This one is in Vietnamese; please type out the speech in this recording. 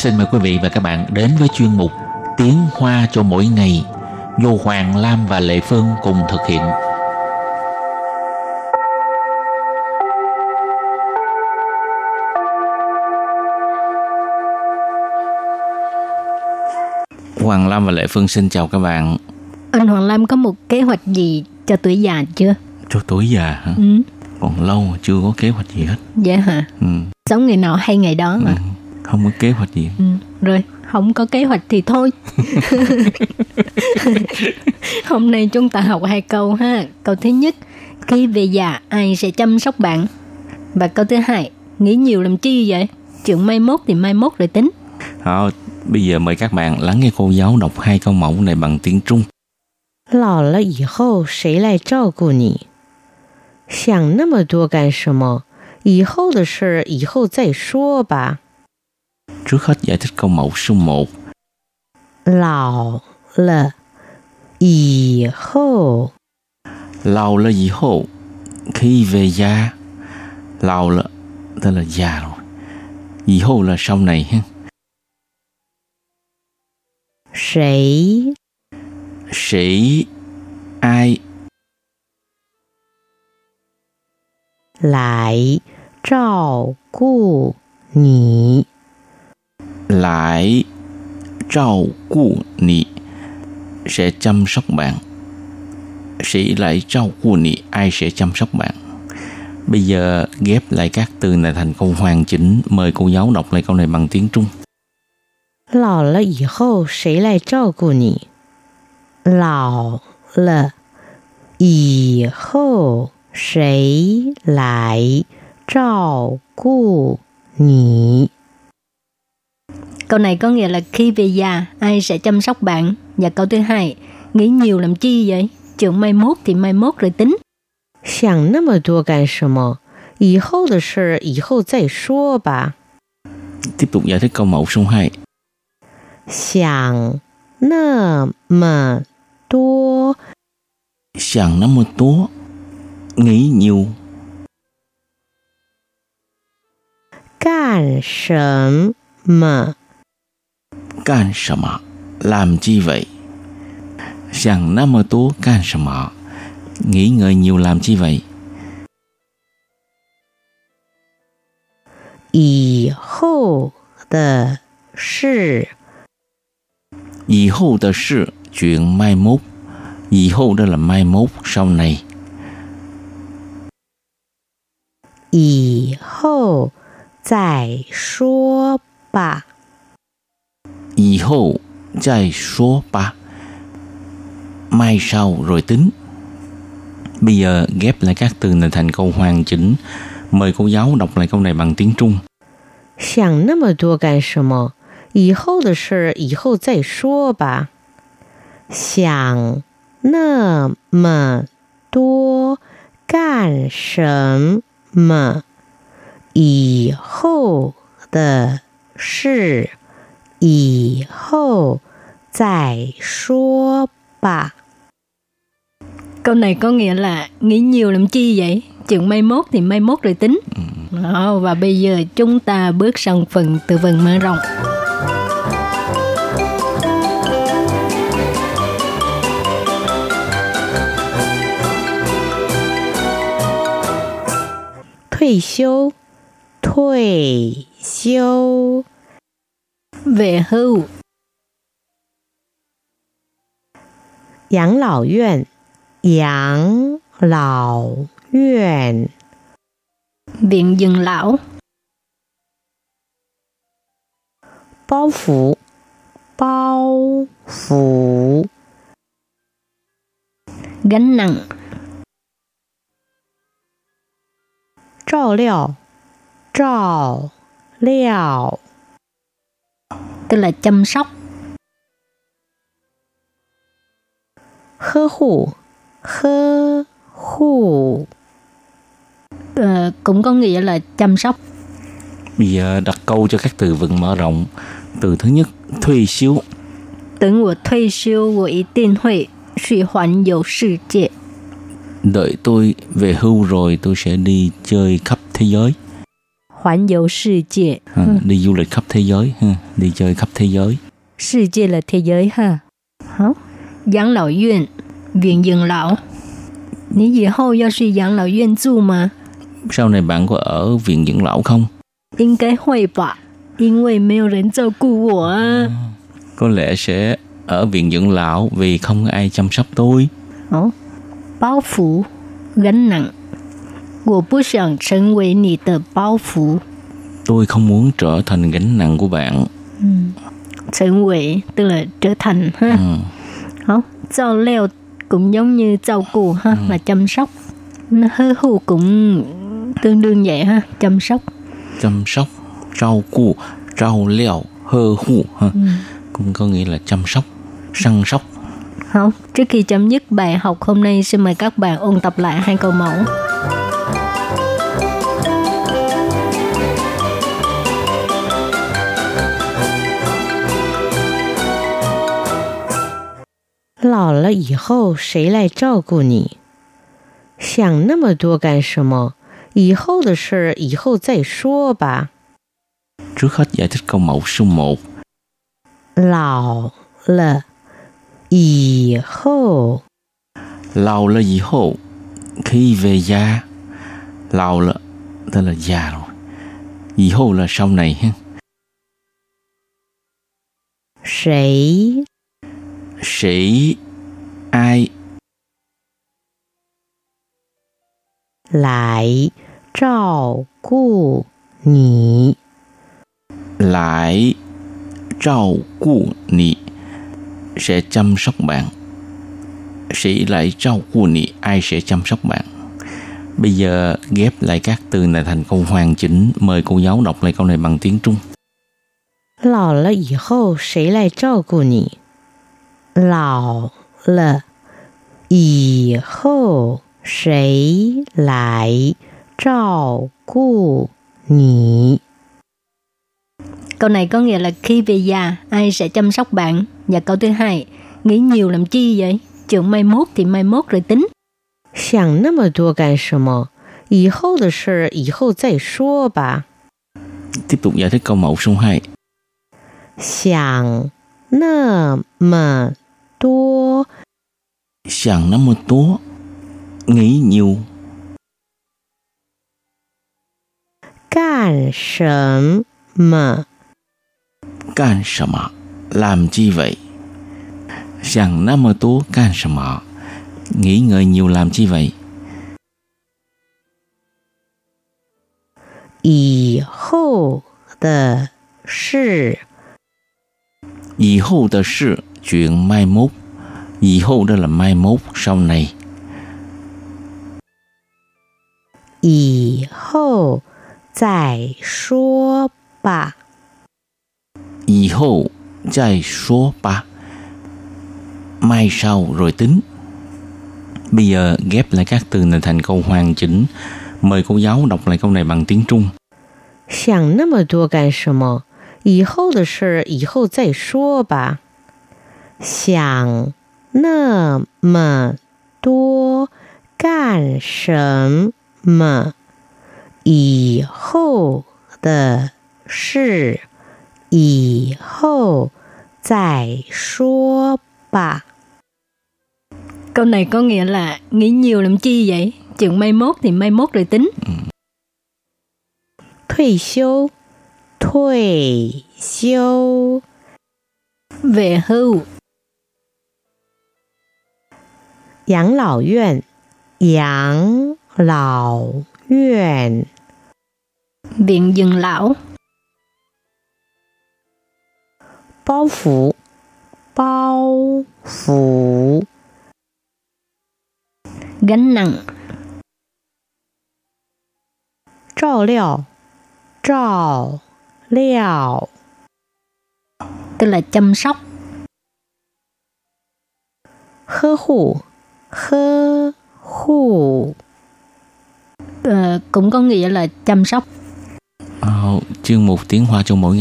Xin mời quý vị và các bạn đến với chuyên mục Tiếng Hoa cho mỗi ngày do Hoàng Lam và Lệ Phương cùng thực hiện. Hoàng Lam và Lệ Phương xin chào các bạn. Anh Hoàng Lam có một kế hoạch gì cho tuổi già chưa? Cho tuổi già hả? Ừ. Còn lâu chưa có kế hoạch gì hết. Dạ hả? Ừ. Sống ngày nọ hay ngày đó mà. Ừ Không có kế hoạch gì. Ừ. Rồi, không có kế hoạch thì thôi. Hôm nay chúng ta học hai câu ha. Câu thứ nhất, khi về già ai sẽ chăm sóc bạn? Và câu thứ hai, nghĩ nhiều làm chi vậy? Chuyện mai mốt thì mai mốt rồi tính. Đó, bây giờ mời các bạn lắng nghe cô giáo đọc hai câu mẫu này bằng tiếng Trung. 老了以后谁来照顾你？想那么多干什么？以后的事儿以后再说吧。 Trước hết giải thích câu mẫu số 1. Lão là gì hậu. Lão là gì hậu. Khi về già, lão là tức là già rồi. gì hậu là sau này ha. sẽ Sĩ ai Lại Trào Cụ Nhị lại trao cu nị sẽ chăm sóc bạn. Sĩ lại trao cu nị ai sẽ chăm sóc bạn. Bây giờ ghép lại các từ này thành câu hoàn chỉnh. Mời cô giáo đọc lại câu này bằng tiếng Trung. 老了以后谁来照顾你？老了以后谁来照顾你？ Câu này có nghĩa là khi về già, ai sẽ chăm sóc bạn? Và câu thứ hai, nghĩ nhiều làm chi vậy? Chuyện mai mốt thì mai mốt rồi tính. 想那么多干什么？以后的事儿以后再说吧。 Tiếp tục giải thích câu mẫu số 2. 想那么多 Sàng nó một tố Nghĩ nhiều 干什么？ Can什么 Làm chi vậy Sàng nó một tố can什么 Nghĩ ngợi nhiều làm chi vậy 以后的事 以后的事 Chuyện mai mốt以后đó là mai mốt Sau này 以后再说吧。 以后再说吧 Mai sau rồi tính Bây giờ ghép lại các từ này thành câu hoàn chỉnh Mời cô giáo đọc lại câu này bằng tiếng Trung 想那么多干什么？以后的事儿以后再说吧。想那么多干什么？以后的事 以后再说吧。 Câu này có nghĩa là nghĩ nhiều làm chi vậy? Chuyện mai mốt thì mai mốt rồi tính. Đó, và bây giờ chúng ta bước sang phần từ vựng mở rộng. 退休，退休， Về hưu, 养老院，养老院， viện dưỡng lão, 包袱，包袱， gánh nặng, 照料，照料， tức là chăm sóc. Hơ hủ, hơ hủ. Ờ, cũng có nghĩa là chăm sóc. Bây giờ đặt câu cho các từ vựng mở rộng. Từ thứ nhất, thuê siêu. Tấn của thuê siêu, của ý tin hội, suy hoàn dầu sự Đợi tôi về hưu rồi tôi sẽ đi chơi khắp thế giới 环游世界， à, đi du lịch khắp thế giới ha, đi chơi khắp thế giới 世界了thế giới ha. 好，养老院，viện dưỡng lão。你以后要去养老院住吗？ sau này bạn có ở viện dưỡng lão không 应该会吧，因为没有人照顾我啊。 có lẽ sẽ ở viện dưỡng lão vì không có ai chăm sóc tôi 哦，包袱，gánh nặng。 我不想成为你的包袱。 tôi không muốn trở thành gánh nặng của bạn 成为 tức là trở thành ha. ừ. Hả? Giao leo cũng giống như照顾ha, là chăm sóc. Nó hư hù cũng tương đương vậy ha, chăm sóc. chăm sóc rau cu rau leo hơ hu ha. cũng có nghĩa là chăm sóc săn sóc Hả? Trước khi chấm dứt bài học hôm nay, xin mời các bạn ôn tập lại hai câu mẫu. “ 老了以后谁来照顾你？想那么多干什么？以后的事儿以后再说吧。 trước hết giải thích câu mẫu số 1老了以后 Lâu là gì hô Khi về già Lâu là Tức là già rồi Gì hô là sau này ha 谁 Sĩ Ai 来照顾你？ lại trao cu nị sẽ chăm sóc bạn sĩ lại trao cu nị ai sẽ chăm sóc bạn bây giờ ghép lại các từ này thành câu hoàn chỉnh mời cô giáo đọc lại câu này bằng tiếng trung 老了以后谁来照顾你？ 老了以后谁来照顾你？ Câu này có nghĩa là khi về già, ai sẽ chăm sóc bạn? Và câu thứ hai, nghĩ nhiều làm chi vậy? Chuyện mai mốt thì mai mốt rồi tính. 想那么多干什么？以后的事儿以后再说吧。 tiếp tục giải thích câu mẫu số 2想那么 多 想那么多 nghĩ nhiều 干什么？ 干什么 làm chi vậy 想那么多干什么 nghĩ ngợi nhiều làm chi vậy 以后的事 以后的事 chuyện mai mốt 以后 đó là mai mốt sau này 以后再说吧。以后再说吧 mai sau rồi tính bây giờ ghép lại các từ này thành câu hoàn chỉnh mời cô giáo đọc lại câu này bằng tiếng trung 想那么多干什么？以后的事儿以后再说吧。 想那么多干什么？以后的事以后再说吧。 Câu này có nghĩa là nghĩ nhiều làm chi vậy? Chuyện mai mốt thì mai mốt rồi tính. 退休，退休， Về hưu, 养老院，养老院， viện dưỡng lão, 包袱，包袱， gánh nặng, 照料，照料， tức là chăm sóc. 呵护， 呵护，Ờ, cũng có nghĩa là chăm sóc. Ờ, chương mục tiếng Hoa cho mỗi ngày